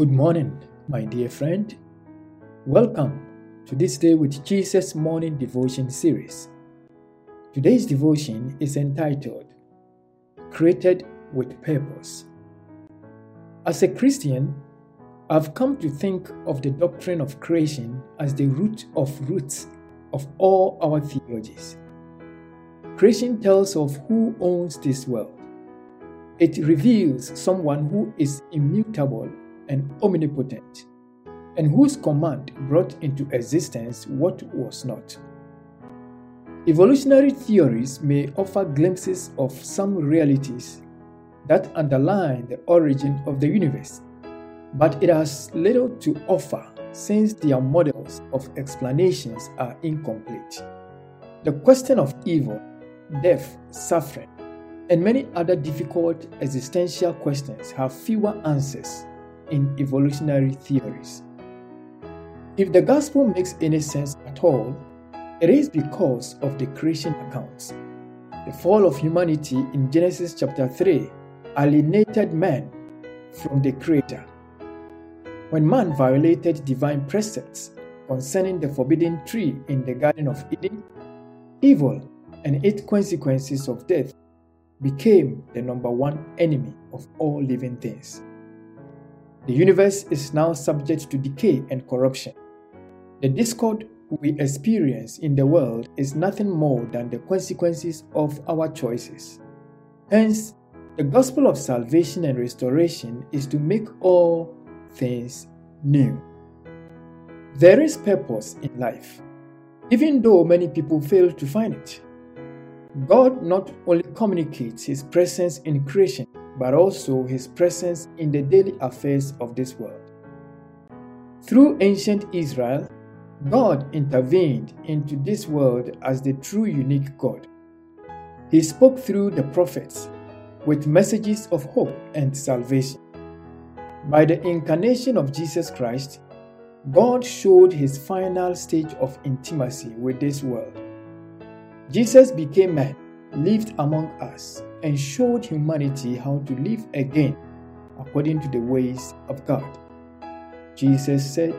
Good morning, my dear friend. Welcome to this Day with Jesus Morning Devotion series. Today's devotion is entitled Created with Purpose. As a Christian, I've come to think of the doctrine of creation as the root of roots of all our theologies. Creation tells of who owns this world. It reveals someone who is immutable and omnipotent, and whose command brought into existence what was not. Evolutionary theories may offer glimpses of some realities that underline the origin of the universe, but it has little to offer since their models of explanations are incomplete. The question of evil, death, suffering, and many other difficult existential questions have fewer answers in evolutionary theories. If the gospel makes any sense at all, it is because of the creation accounts. The fall of humanity in Genesis chapter 3 alienated man from the Creator. When man violated divine precepts concerning the forbidden tree in the Garden of Eden, evil and its consequences of death became the number one enemy of all living things. The universe is now subject to decay and corruption. The discord we experience in the world is nothing more than the consequences of our choices. Hence, the gospel of salvation and restoration is to make all things new. There is purpose in life, even though many people fail to find it. God not only communicates his presence in creation, but also his presence in the daily affairs of this world. Through ancient Israel, God intervened into this world as the true unique God. He spoke through the prophets with messages of hope and salvation. By the incarnation of Jesus Christ, God showed his final stage of intimacy with this world. Jesus became man, lived among us, and showed humanity how to live again according to the ways of God. Jesus said,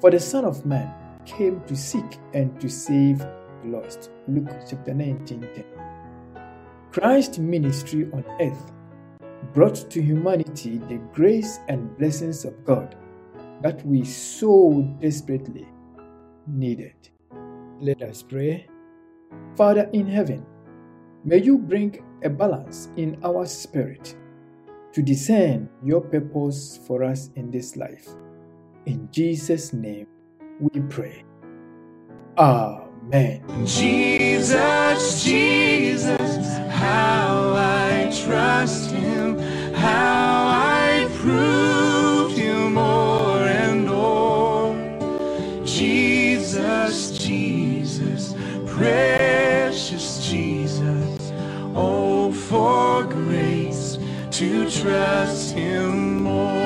For the Son of Man came to seek and to save the lost. Luke chapter 19. 10. Christ's ministry on earth brought to humanity the grace and blessings of God that we so desperately needed. Let us pray. Father in heaven, May you bring a balance in our spirit to discern your purpose for us in this life. In Jesus' name we pray. Amen. Jesus, Jesus. grace to trust Him more.